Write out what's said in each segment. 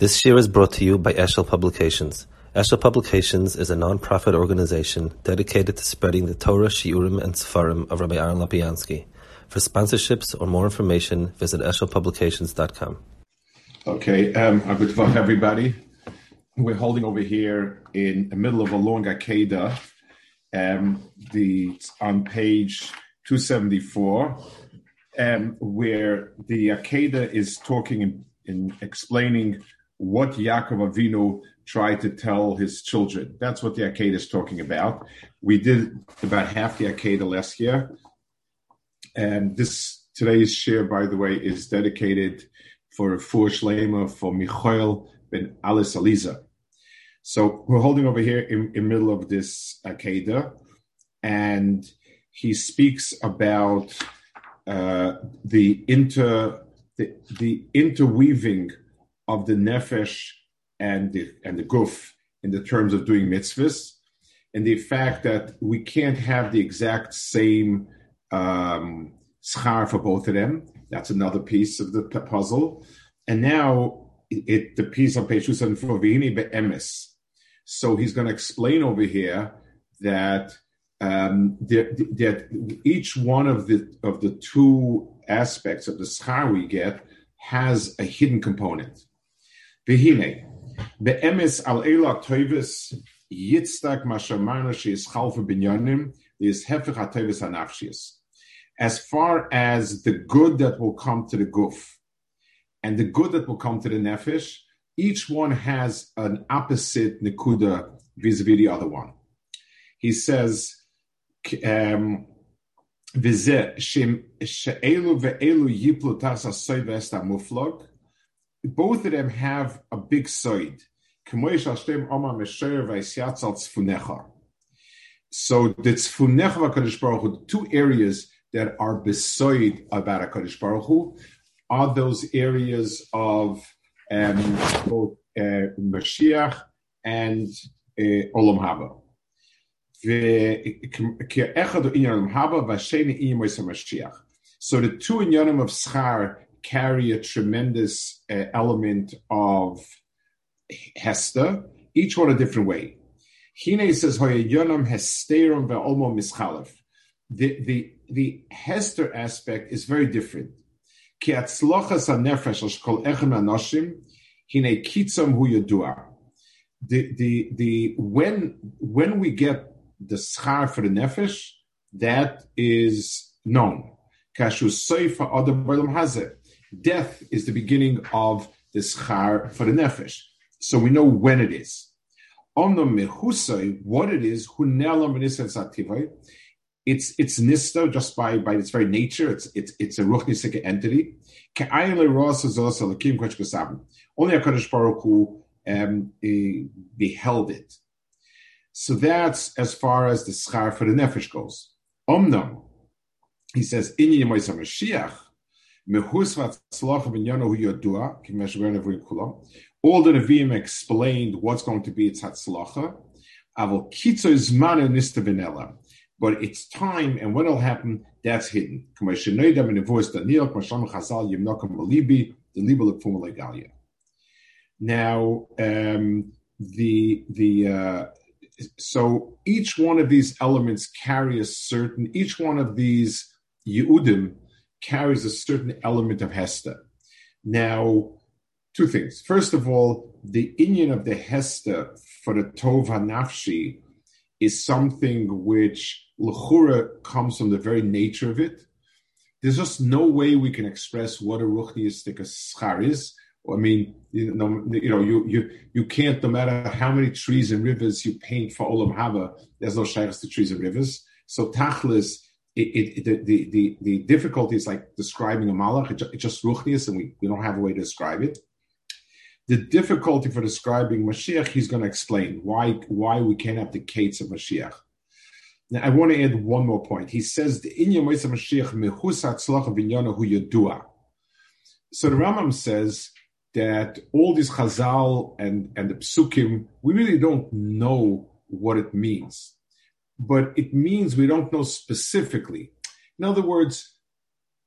This year is brought to you by Eshel Publications. Eshel Publications is a non-profit organization dedicated to spreading the Torah, Shiurim, and Sefarim of Rabbi Aaron Lopiansky. For sponsorships or more information, visit eshelpublications.com. Okay, um, a good luck, everybody. We're holding over here in the middle of a long Akeda, um, the on page 274, um, where the Akeda is talking in, in explaining what Yaakov Avinu tried to tell his children. That's what the Akedah is talking about. We did about half the Akedah last year. And this today's share, by the way, is dedicated for Fur Shlema for Michael ben Alice Aliza. So we're holding over here in, in middle of this Akedah, and he speaks about uh, the inter the, the interweaving of the nefesh and the and the guf in the terms of doing mitzvahs, and the fact that we can't have the exact same um, schar for both of them. That's another piece of the puzzle. And now it, it the piece on page two seventy four v'hini be'emes. So he's going to explain over here that um, that, that each one of the of the two aspects of the schar we get has a hidden component. V'hine, be'emes al ela toivis yitzdak mashamarna sheis chalfa binyanim is hefech hatoivis hanafshias. As far as the good that will come to the guf and the good that will come to the nefesh, each one has an opposite nikuda vis-a-vis the other one. He says, um, both of them have a big side. So the tzfunecha Baruch Hu, two areas that are beside about HaKadosh Baruch Hu, are those areas of um, both uh, Mashiach and uh, Olam Haba. So the two inyanim of schar carry a tremendous uh, element of Hester, each one a different way. Hine says, Hoyayonam hesterum ve'olmo mischalef. The, the, the Hester aspect is very different. Ki atzlochas ha-nefesh echem anoshim, hine kitzam hu yodua. The, the, the, when, when we get the schar for the nefesh, that is known. Kashu soifa adam hazeh death is the beginning of the schar for the nefesh. So we know when it is. On the mehusay, what it is, it's it's nista just by by its very nature. It's it's it's a ruchnistic entity. Only a Kadosh Baruch Hu um, beheld it. So that's as far as the schar for the nefesh goes. Omnam, he says, in Mashiach, all the Nevi'im explained what's going to be its Hatzlacha. But it's time, and when it'll happen, that's hidden. Now, um, the the uh, so each one of these elements carry a certain. Each one of these Yehudim carries a certain element of Hester. Now, two things. First of all, the Inyan of the Hester for the Tov Nafshi is something which Lechura comes from the very nature of it. There's just no way we can express what a Ruchniistic schar is. I mean, you know, you know, you you you can't. No matter how many trees and rivers you paint for Olam Haba, there's no shaykhs to trees and rivers. So Tachlis it, it, the, the, the difficulty is like describing a malach. It, it's just ruchnius, and we, we don't have a way to describe it. The difficulty for describing Mashiach, he's going to explain why why we can't have the kates of Mashiach. Now, I want to add one more point. He says the inya Mashiach yadua. So the Rambam says that all these Chazal and and the Psukim, we really don't know what it means but it means we don't know specifically. In other words,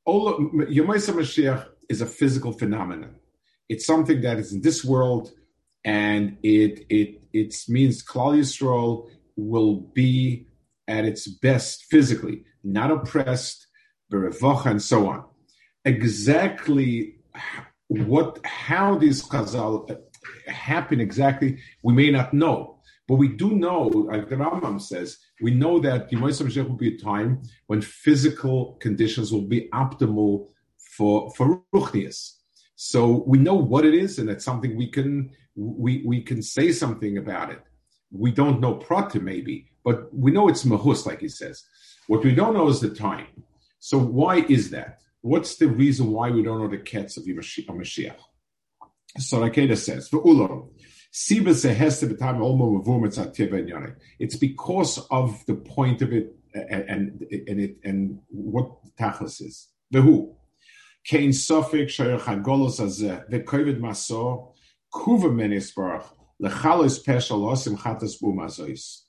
Yomaisa Mashiach is a physical phenomenon. It's something that is in this world, and it it it means Klal Yisrael will be at its best physically, not oppressed, berevocha, and so on. Exactly what how these chazal happen exactly, we may not know. But we do know, like the Rambam says, we know that the Moisam will be a time when physical conditions will be optimal for for ruchnias. So we know what it is, and it's something we can we we can say something about it. We don't know prata maybe, but we know it's mahus, like he says. What we don't know is the time. So why is that? What's the reason why we don't know the cats of Mashiach? So Rakeda says, for Ulam, it's because of the point of it and and, it and what tachlis is. The who. Kein sofik shayach hagolos hazeh vekovid maso kuva menisbarach lechalos chatas bumazois.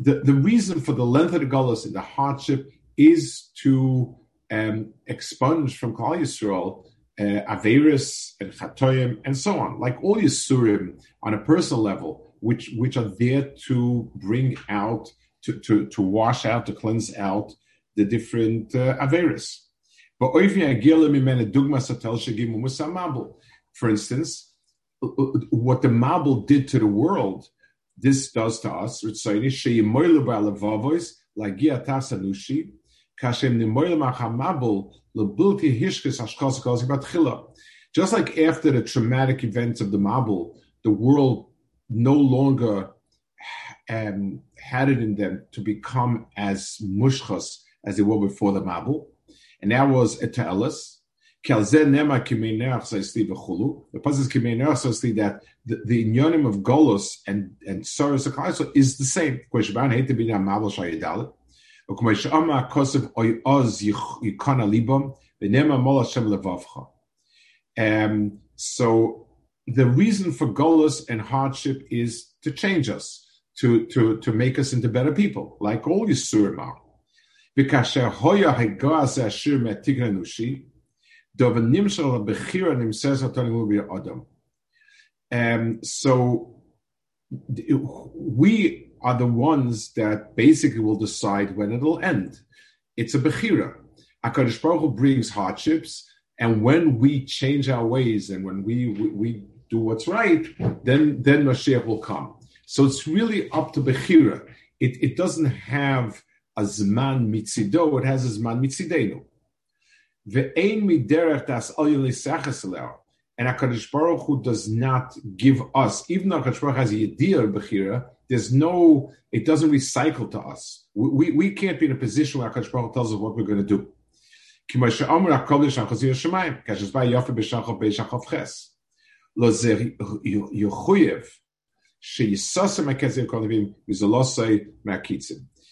The the reason for the length of the golos and the hardship is to um, expunge from Klal Yisrael uh, Averis and Chatoyim and so on, like all Yisurim on a personal level, which which are there to bring out, to to, to wash out, to cleanse out the different uh, Averis. For instance, what the Mabul did to the world, this does to us. Just like after the traumatic events of the Mabul, the world no longer um, had it in them to become as mushchas as they were before the Mabul. And that was Etelis. The pasuk Kimeiner that the, the inyonim of Golos and and Soros is the same. Um, so the reason for golos and hardship is to change us, to, to, to make us into better people, like all Yisurim are. Because hoya hegaze ashir metigranushi, dovanim shal bechira nimses atoni will be adam. Um, so we are the ones that basically will decide when it'll end. It's a bechira. Hakadosh Baruch Hu brings hardships, and when we change our ways and when we, we, we do what's right, then then Mashiach will come. So it's really up to bechira. It it doesn't have a zman mitzido; it has a zman mitzidenu. And HaKadosh Baruch Hu does not give us, even though HaKadosh Baruch Hu has a Yediyah Bechira, there's no, it doesn't recycle to us. We, we, we can't be in a position where HaKadosh Baruch tells us what we're going to do.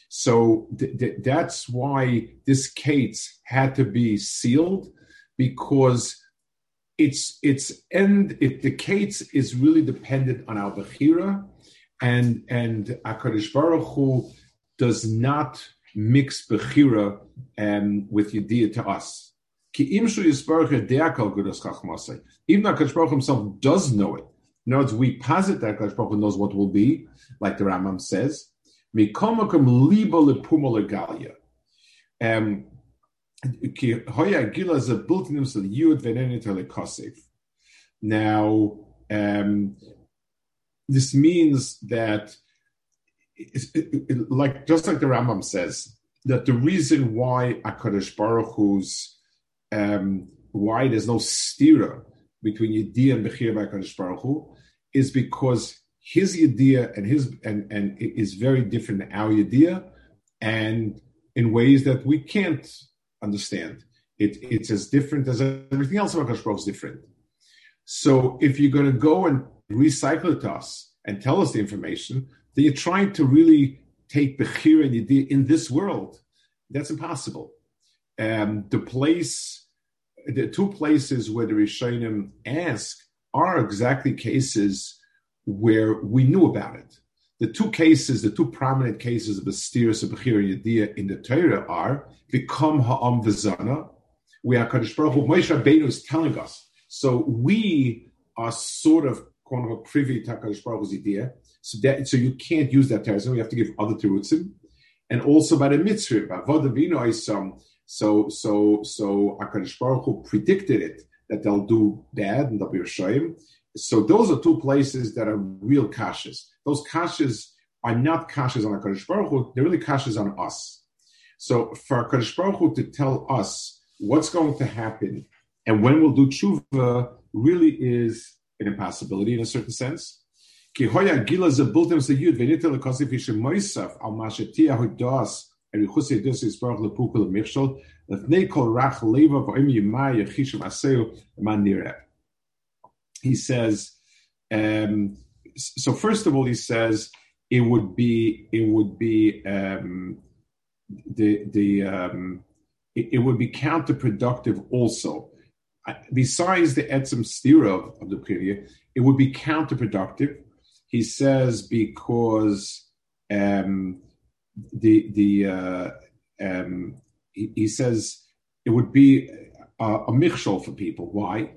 So that's why this Kates had to be sealed because its its end it, the Kates is really dependent on our Bechira and and Hakadosh Baruch Hu does not mix bechira um, with yediyah to us. Even though Hakadosh Baruch himself does know it, in other words, we posit that Hakadosh Baruch Hu knows what will be, like the Rambam says. Um, now, um, this means that, it, it, like just like the Rambam says, that the reason why Akadosh Baruch Hu's um, why there's no stira between Yediyah and Bechir by Baruch Hu is because his Yediyah and his and and is very different than our Yediyah, and in ways that we can't understand. It, it's as different as everything else about Hakadosh is different. So if you're going to go and recycle it to us and tell us the information, then you're trying to really take Bechir and in this world. That's impossible. Um, the place, the two places where the Rishonim ask are exactly cases where we knew about it. The two cases, the two prominent cases of steers of Bechir Yediyah in the Torah are Vikom Ha'am Vizana, where HaKadosh Baruch Hu, Moshe Rabbeinu is telling us. So we are sort of quote unquote privy Baruch idea. So that so you can't use that terrorism. You have to give other terutzim, and also by the mitzvah, by Vodavino is some. So so so Hakadosh Baruch Hu predicted it that they'll do bad and they'll be Rishayim. So those are two places that are real kashas. Those kashas are not kashas on Hakadosh Baruch Hu; they're really kashas on us. So for Hakadosh Baruch Hu to tell us what's going to happen and when we'll do tshuva really is an impossibility in a certain sense. He says, um, so first of all, he says it would be it would be um, the the um, it, it, would be counterproductive also besides the etzem stira of, of the period, it would be counterproductive. He says because um, the the uh, um, he, he, says it would be a, a mikshol for people. Why?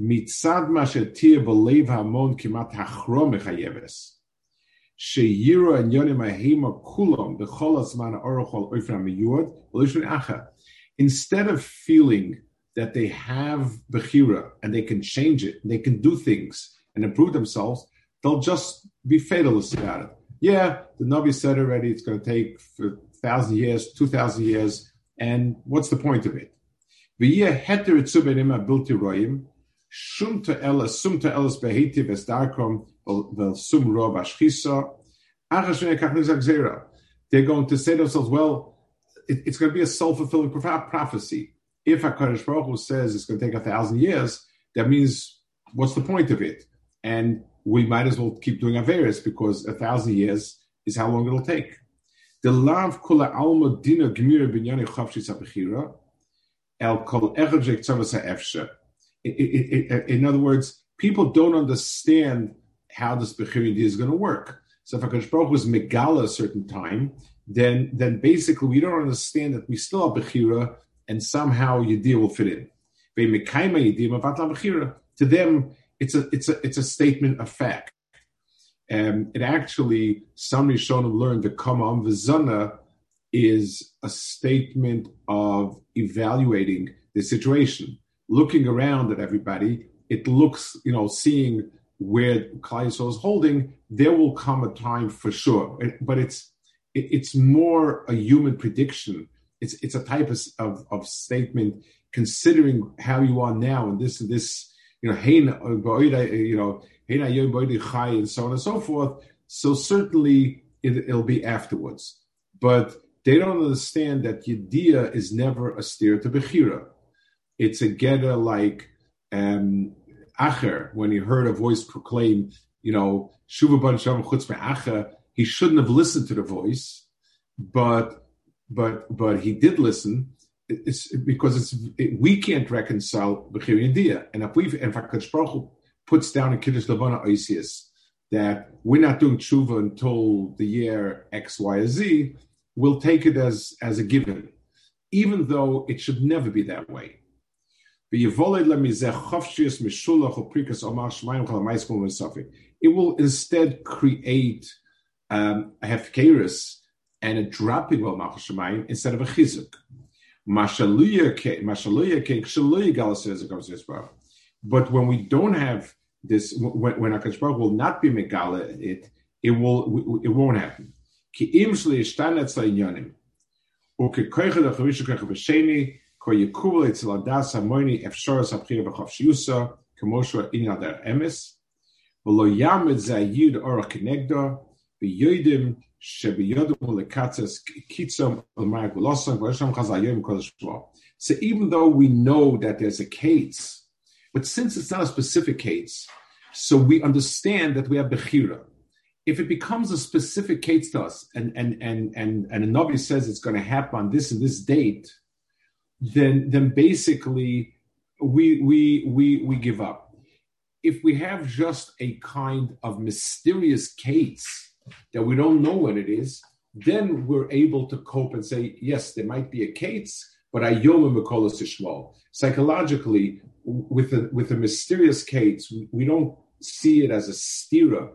mitzad ma shetir b'leiv hamon kimat hachro mechayeves. Sheyira and Yonim Ahema Kulam, the Cholasman Orochol Oifram Yuad, Lishun Acha. Instead of feeling that they have Bechira and they can change it, they can do things and improve themselves, they'll just be fatalist about it. Yeah, the Nabi said already it's going to take for thousand years, two thousand years, and what's the point of it? V'yeh heter itzubenim abilti royim, shum to elas, sum elas behitiv estarkom, they're going to say to themselves, well, it, it's going to be a self-fulfilling prophecy. If HaKadosh Baruch Hu says it's going to take a thousand years, that means what's the point of it? and we might as well keep doing Averis because a thousand years is how long it'll take. The kula alma dina gemira binyani el kol. In other words, people don't understand how this bechira is going to work. So if Hakadosh Baruch was megala a certain time, then then basically we don't understand that we still have bechira and somehow Yediyah will fit in. To them, it's a it's a it's a statement of fact. Um, it actually some Rishonim learned that Kamam Vizana is a statement of evaluating the situation, looking around at everybody. It looks, you know, seeing where Klal is holding. There will come a time for sure, but it's it, it's more a human prediction. It's it's a type of, of, statement considering how you are now and this and this you know, you know, and so on and so forth. So certainly it, will be afterwards. But they don't understand that Yediyah is never a steer to Bechira. It's a getter like um, Acher, when he heard a voice proclaim, you know, Shuva Ban Shem Chutz Acher, he shouldn't have listened to the voice, but but but he did listen, it's because it's it, we can't reconcile Bechir and if we in fact Baruch puts down in Kiddush Labana Oisius that we're not doing tshuva until the year X, Y, or Z, we'll take it as as a given, even though it should never be that way. It will instead create um, a hefkeris and a dropping of Malchus instead of a chizuk. But when we don't have this, when, when Akash Baruch will not be megala it, it will it won't happen. Ki im shli ishtanet tzayinyanim. Uke koiche da chavishu koiche Er v'yoidim so even though we know that there's a case, but since it's not a specific case, so we understand that we have Bechira. If it becomes a specific case to us and and and and, and a Navi says it's going to happen on this and this date, then then basically we we we we give up. If we have just a kind of mysterious case, that we don't know what it is, then we're able to cope and say, yes, there might be a case, but I Ayom Mekolos Ishmael. Psychologically, with the with the mysterious Kates, we, don't see it as a stira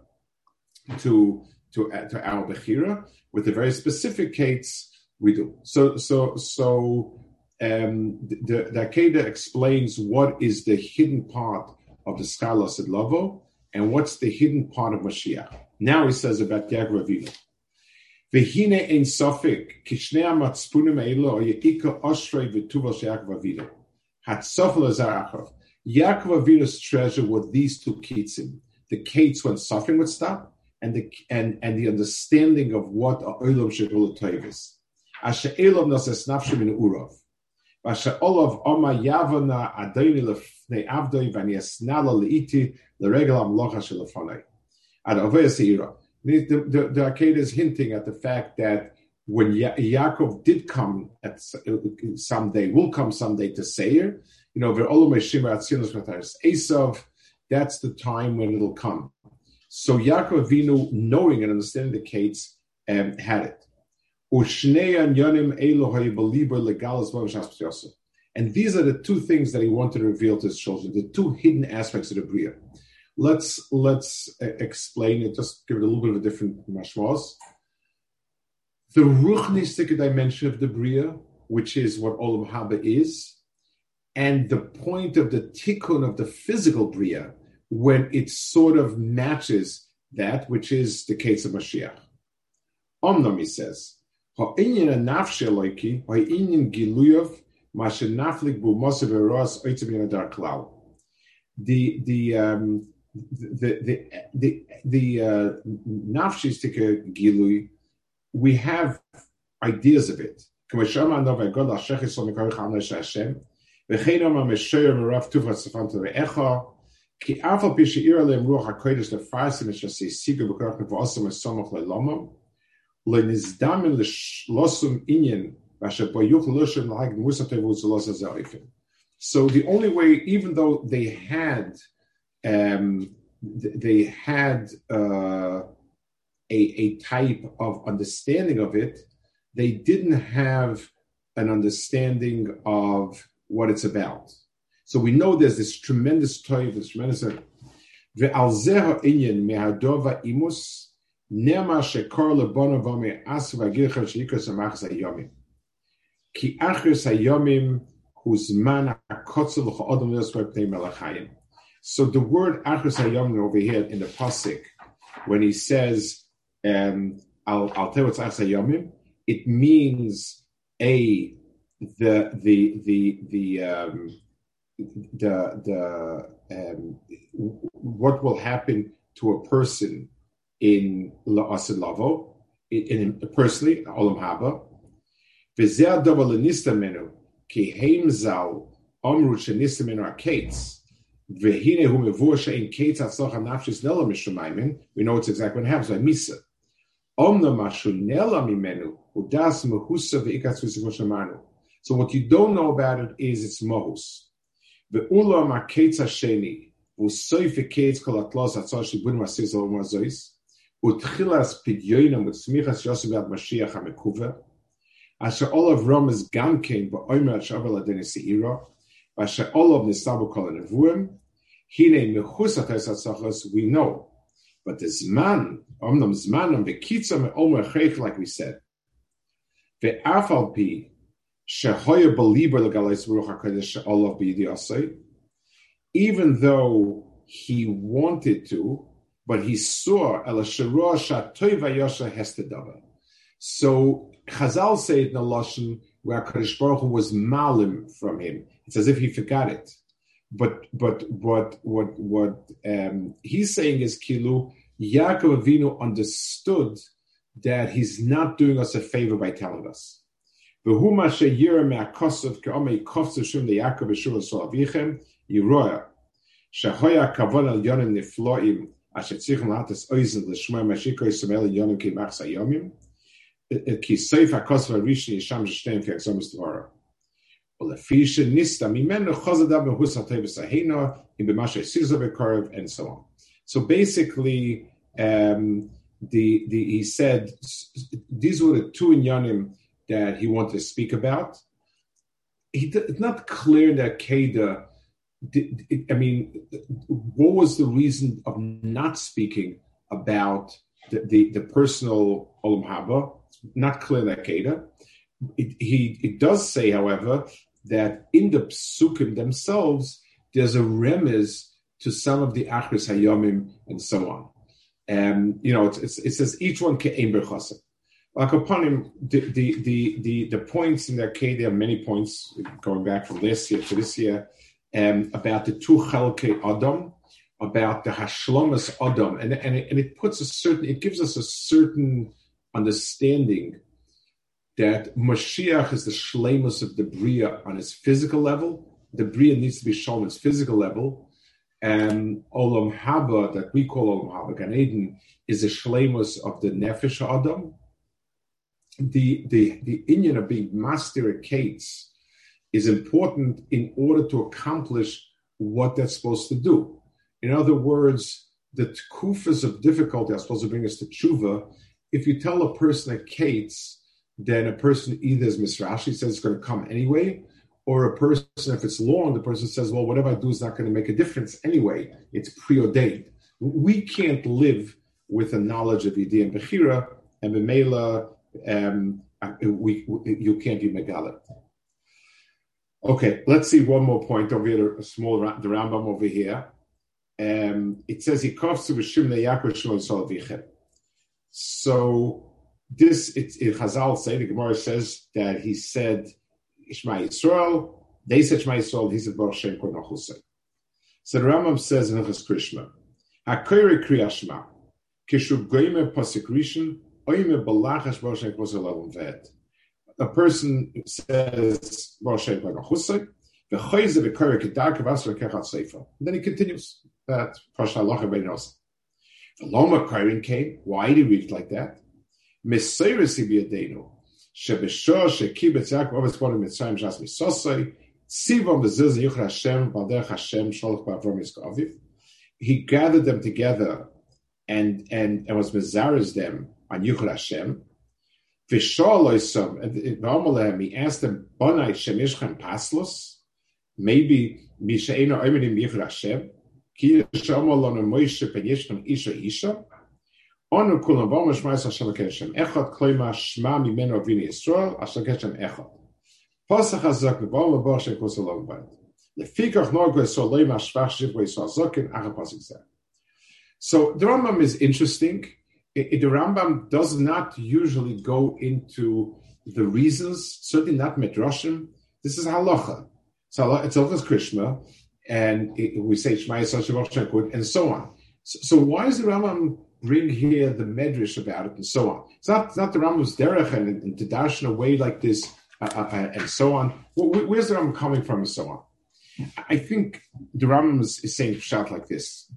to to to our Bechira. With the very specific Kates, we do. So so so um, the, the Akeda explains what is the hidden part of the Skalos at Lovo and what's the hidden part of Mashiach. Now he says about Yaakov Avinu. V'hine ein sofik, kishnei amatzpunim eilo o ye'ika oshrei v'tuval she'Yaakov Avinu. Hatzofel azarachov. Yaakov Avinu's treasure were these two kitzim. The kates when suffering would stop, and the and and the understanding of what a olam shekul toivis. Asher elam noses nafshim in urov. Olav oma yavana lefnei avdoi leiti seira. The, the, the Akedah is hinting at the fact that when ya- Yaakov did come at someday, will come someday to Seir, you know, Esav, that's the time when it'll come. So Yaakov Avinu, knowing and understanding the Kates, um, had it. And these are the two things that he wanted to reveal to his children, the two hidden aspects of the Bria. Let's let's uh, explain it. Just give it a little bit of a different mashmas. The ruchnistic dimension of the bria, which is what olam haba is, and the point of the tikkun of the physical bria, when it sort of matches that, which is the case of Mashiach. Omnam, he says, Loiki, giluyov, bu mosev eros oitzim. The the um, the the the the uh, nafshistika gilui, we have ideas of it. Ki afal pishe ruach sigur somach. So the only way, even though they had, um, they had uh, a, a type of understanding of it, they didn't have an understanding of what it's about. So we know there's this tremendous toy, this tremendous. נאמר שקור לבונו ואומר אסו ואגיד לכם שיקרס המחס היומים. כי אחרס היומים הוא זמן הקוצר לכל אדם להיות פני מלאכיים. So the word Achros Hayom over here in the pasuk, when he says, um, "I'll I'll tell you what's Achros Hayomim," it means a the the the the um, the the um, what will happen to a person in La'asid Lavo, in, in personally Olam Haba. V'zeh davar lenista menu ki heim zal omru shenista menu akates. We know it's exactly what happens by Misa. Omna mashunela mimenu, udas mehusa v'ikas v'sikoshamanu. So what you don't know about it is its mohus. Ve'ulam ha'ketz ha'sheni, u'soif ha'ketz kol atlos ha'tzor shibun ma'asiz al mazois, u'tchilas pidyoinam u'tzmichas yosef ad Mashiach asher all of Rom is gamkein ha'shavel adeni se'ira, asher nisabu kol esatzachos, we know. But the zman, omnam zmanam me'omer like we said. Pi, b'yidi asay, even though he wanted to, but he saw. So Chazal say in a lashon where Kadosh Baruch Hu was malim from him. It's as if he forgot it. But but what what what um, he's saying is Kilu Yaakov Avinu understood that he's not doing us a favor by telling us. Shahoya asher tzichum latas oizen mashiko yisrael yonim ki machsa yomim ki seif hakosov harishni yisham shneim ke'exomus tvorah and so on. So basically, um, the, the he said these were the two inyanim that he wanted to speak about. it's not clear that Keda. I mean, what was the reason of not speaking about the, the, the personal olam haba? Not clear that Keda. It, he it does say, however, that in the psukim themselves, there's a remiz to some of the achris hayomim and so on. And you know, it's, it's, it says each one ke'em berchasim. Like upon him, the, the, the, the, the points in the Arcadia, many points going back from this year to this year, um, about the two chalke adam, about the hashlomas adam, and, and, it, and it puts a certain, it gives us a certain understanding that Mashiach is the shlemus of the Bria on its physical level. The Bria needs to be shown its physical level. And Olam Haba, that we call Olam Haba, Gan Eden, is a shlemus of the Nefesh Adam. The, the, the Indian of being master Kates is important in order to accomplish what that's supposed to do. In other words, the kufas of difficulty are supposed to bring us to tshuva. If you tell a person a Kates, then a person either is Misrashi says it's going to come anyway, or a person, if it's long, the person says, well, whatever I do is not going to make a difference anyway. It's preordained. We can't live with a knowledge of Yidi and Bechira, and Bemela, um, we, we, you can't be Megala. Okay, let's see one more point over here, a small the Rambam over here. Um, it says he coughs to Yaakov So this it, in Chazal say the Gemara says that he said Ishma Yisrael, they said Shema Yisrael, he said Baruch Shem Kol So the Rambam says in Hilchas Krishma, HaKoyre Kriya Shema, Kishu Goyme Pasik Rishon, Oyme Balachash Baruch Shem Kol Vet. A person says Nachusay, V'choyze v'koyre kedarka v'asra kechat sefer. And then he continues that Pasha Allah Beinosa. The Loma Koyin came. Why did he read it like that? Hashem. He gathered them together and and and was mezaris them on Yuchra Hashem. He asked them Bonai Shem Yishchem Paslos, maybe Hashem. Ki Moshe Isha Isha. Onu kulam bom shmais Hashem keshem echad kloima shma mimeno vini hazak bom bad. Lefikach norgo so leima shvach shiv go yisrael zokin acha zeh. So the Rambam is interesting. The Rambam does not usually go into the reasons, certainly not midrashim. This is halacha. So it's Hilchas Krishma, and it, we say Shema Yisrael and so on. So, so why is the Rambam bring here the medrash about it and so on. It's not, not the Rambam's derech and, and to dash in a way like this uh, uh, uh and so on. Well, where's the Rambam coming from and so on? I think the Rambam is, is saying shot like this.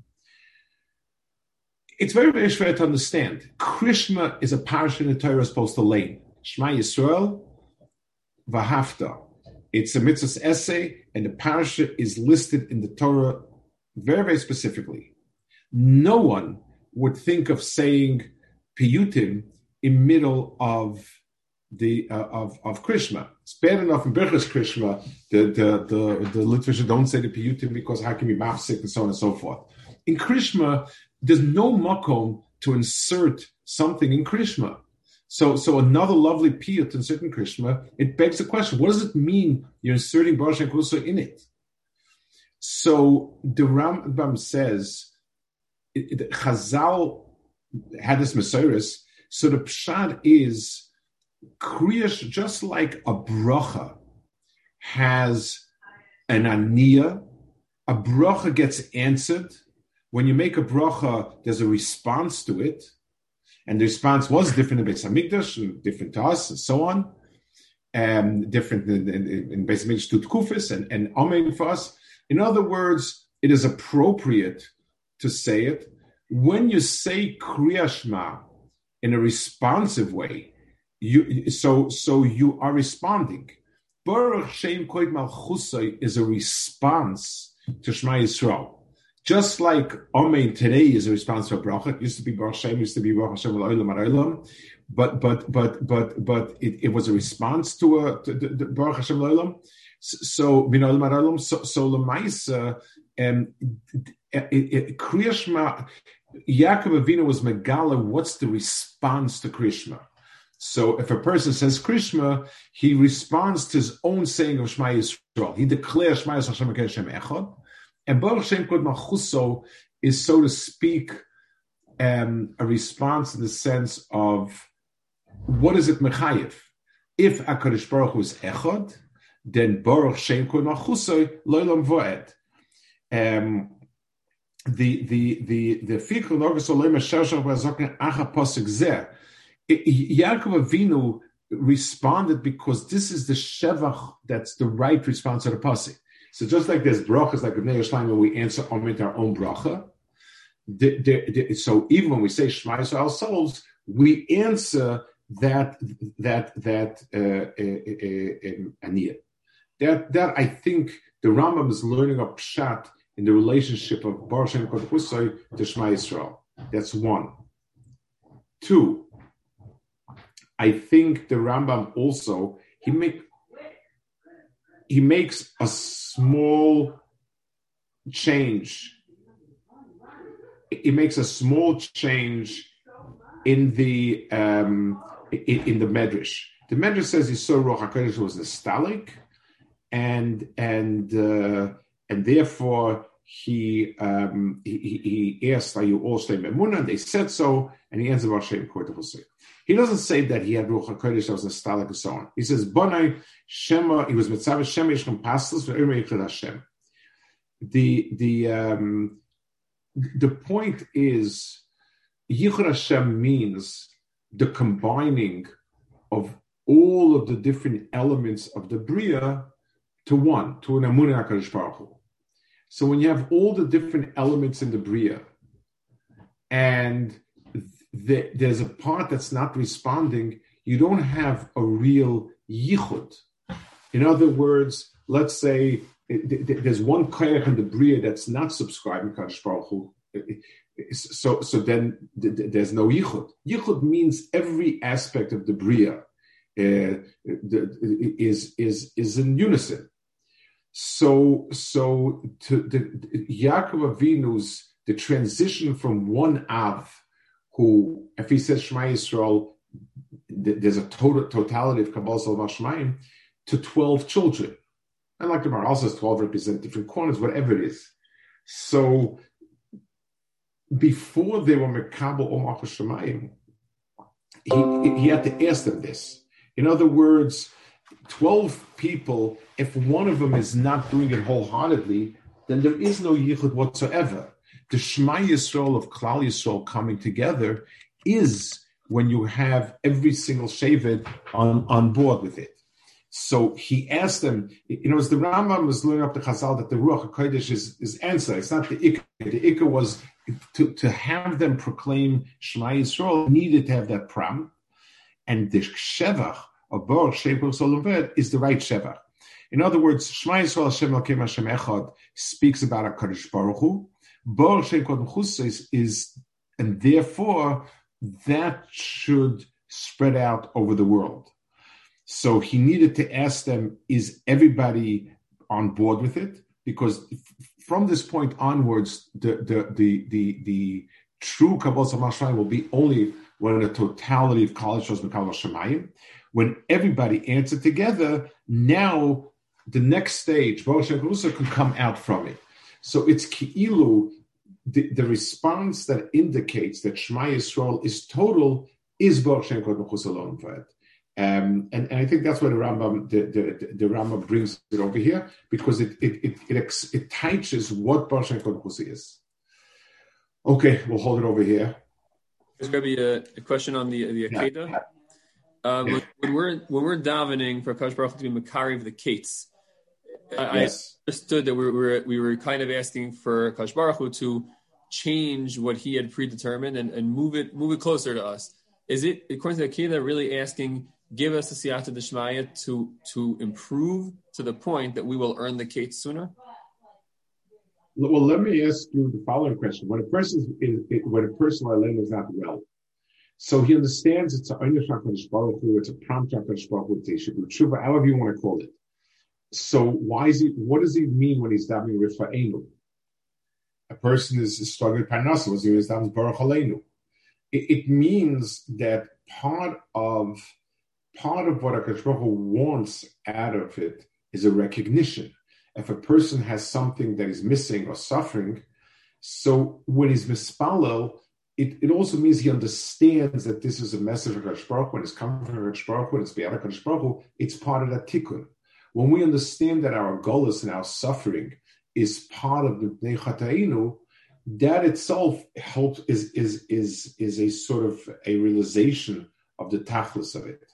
It's very, very fair to understand. Krishma is a parasha in the Torah supposed to lay. Shema Yisrael, Vahafta. It's a mitzvah's essay, and the parasha is listed in the Torah very, very specifically. No one would think of saying piyutim in middle of the uh, of of Krishma. It's bad enough in Birchas Krishma the the the, the literature don't say the piyutim because how can be mafsik and so on and so forth. In Krishma, there's no makom to insert something in Krishma. So, so another lovely piyut in certain Krishma, it begs the question: What does it mean you're inserting Baruch Kusa in it? So the Rambam says it, it, Chazal had this Mesiris, so the pshat is kriyash, just like a bracha has an aniyah, a bracha gets answered. When you make a bracha, there's a response to it, and the response was different in Beis Hamikdash, different to us, and so on, um, different in, in, in Beis Hamikdash to Tkufis and, and Amen for us. In other words, it is appropriate to say it. When you say Kriyashma in a responsive way, you so so you are responding. Baruch Shem Koid Malchusay is a response to Shema Yisrael. Just like Amen today is a response to a bracha. It used to be Baruch Shem, used to be Baruch Hashem Olam but but but but but it, it was a response to a to, to, to Baruch Hashem Olam. So, you know, so, so Lamaisa, um, Kriyashma, Yaakov Avinu was Megala, what's the response to Krishma? So if a person says Krishma, he responds to his own saying of Shema Yisrael. He declares Shema Yisrael Hashem Echad. And Baruch Shem Kod Malchuso is, so to speak, um, a response in the sense of what is it mechayev? If Hakadosh Baruch Hu is echad, then Baruch Shem Kod Malchuso loylam voed. Um, the the the the fikr logos olema shashach v'azokne acha posik zeh. Yaakov Avinu responded because this is the shevach that's the right response to the pasuk. So just like there's brachas like Bnei Yerushalayim where we answer with our own bracha, the, the, the, so even when we say Shema Yisrael ourselves, we answer that that that uh, uh, uh, uh, That that I think the Rambam is learning a pshat in the relationship of Baruch Shem Husay to Shema Yisrael. That's one. Two, I think the Rambam also he make he makes a small change. He makes a small change in the um, in, in the medrash. The medrash says he saw Ruach Hakodesh was a stalik, and and uh, and therefore he, um, he he asked, "Are you all Emunah?" And they said so, and he ends answered, "Hashem Kortavosik." He doesn't say that he had Ruach HaKodesh that was a stalik and so on. He says, Bonai Shema, he was Mitzav Shem Yeshchem Pastos for Yichud Hashem. The, the, um, the point is, Yichud Hashem means the combining of all of the different elements of the Bria to one, to an Amunah HaKadosh Baruch Hu. So when you have all the different elements in the Bria, and the, there's a part that's not responding, you don't have a real yichud. In other words, let's say there's one koyach in the bria that's not subscribing Baruch Hu. So, so then there's no yichud. Yichud means every aspect of the bria uh, is is is in unison. So, so to the Yaakov Avinu's the transition from one av who, if he says Shema Yisrael, there's a total, totality of Kabbalah Salva Shemaim, to 12 children. And like the Mar says, 12 represent different corners, whatever it is. So before they were Mekabel Omach Shemayim, he, he had to ask them this. In other words, 12 people, if one of them is not doing it wholeheartedly, then there is no yichud whatsoever the Shema Yisrael of Klal Yisrael coming together is when you have every single Shevet on, on board with it. So he asked them, you know, as the Rambam was learning up the Chazal that the Ruach HaKodesh is, is answer. It's not the Ikka. The Ikka was to, to have them proclaim Shema Yisrael needed to have that pram. And the Shevach of Baruch Shepur Soloved is the right Shevach. In other words, Shema Yisrael Hashem Hashem Echad speaks about a HaKadosh Baruch Hu, Bor is, is, and therefore that should spread out over the world. So he needed to ask them, is everybody on board with it? Because from this point onwards, the the the the, the true Kabbalah Samashamayim will be only when the totality of college shows Kabbalah Shemayim. When everybody answered together, now the next stage, Baruch can come out from it. So it's ki'ilu, the, the response that indicates that Shema Yisrael is total is Baruch Shem Kod alone um, and, and I think that's why the Rambam the, the, the Rambam brings it over here because it it it it, it teaches what Baruch Shem Kod is. Okay, we'll hold it over here. There's going to be a, a question on the the Akedah. Yeah. Um, when, when, we're when we're davening for Kadosh Baruch to be Makari of the Kates, I, yes. I understood that we were we were kind of asking for Kadosh Baruch Hu to change what he had predetermined and, and move it move it closer to us. Is it according to the Akida really asking give us the siyata deshmaya to to improve to the point that we will earn the kate sooner? Well, let me ask you the following question: When a person is, when a person is not well, so he understands it's a Einish HaKadosh Baruch Hu, it's a prompt HaKadosh Baruch Hu, it's a Tshuva, however you want to call it. So why is it? What does it mean when he's davening rifa'enu? A person is struggling parnasa. Was he davening baruch aleinu? It means that part of part of what a Baruch wants out of it is a recognition. If a person has something that is missing or suffering, so when he's mispalel, it, it also means he understands that this is a message of Hakadosh when it's coming from Hakadosh when it's beyond Hakadosh it's part of that tikkun. When we understand that our golos and our suffering is part of the Bnei that itself helps is is is is a sort of a realization of the tachlis of it.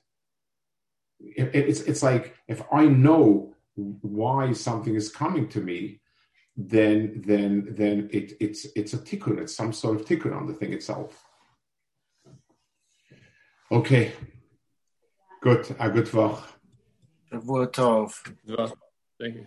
it. It's it's like if I know why something is coming to me, then then then it, it's it's a tikkun. It's some sort of tikkun on the thing itself. Okay. Good. A good Woche. Tov. Thank you.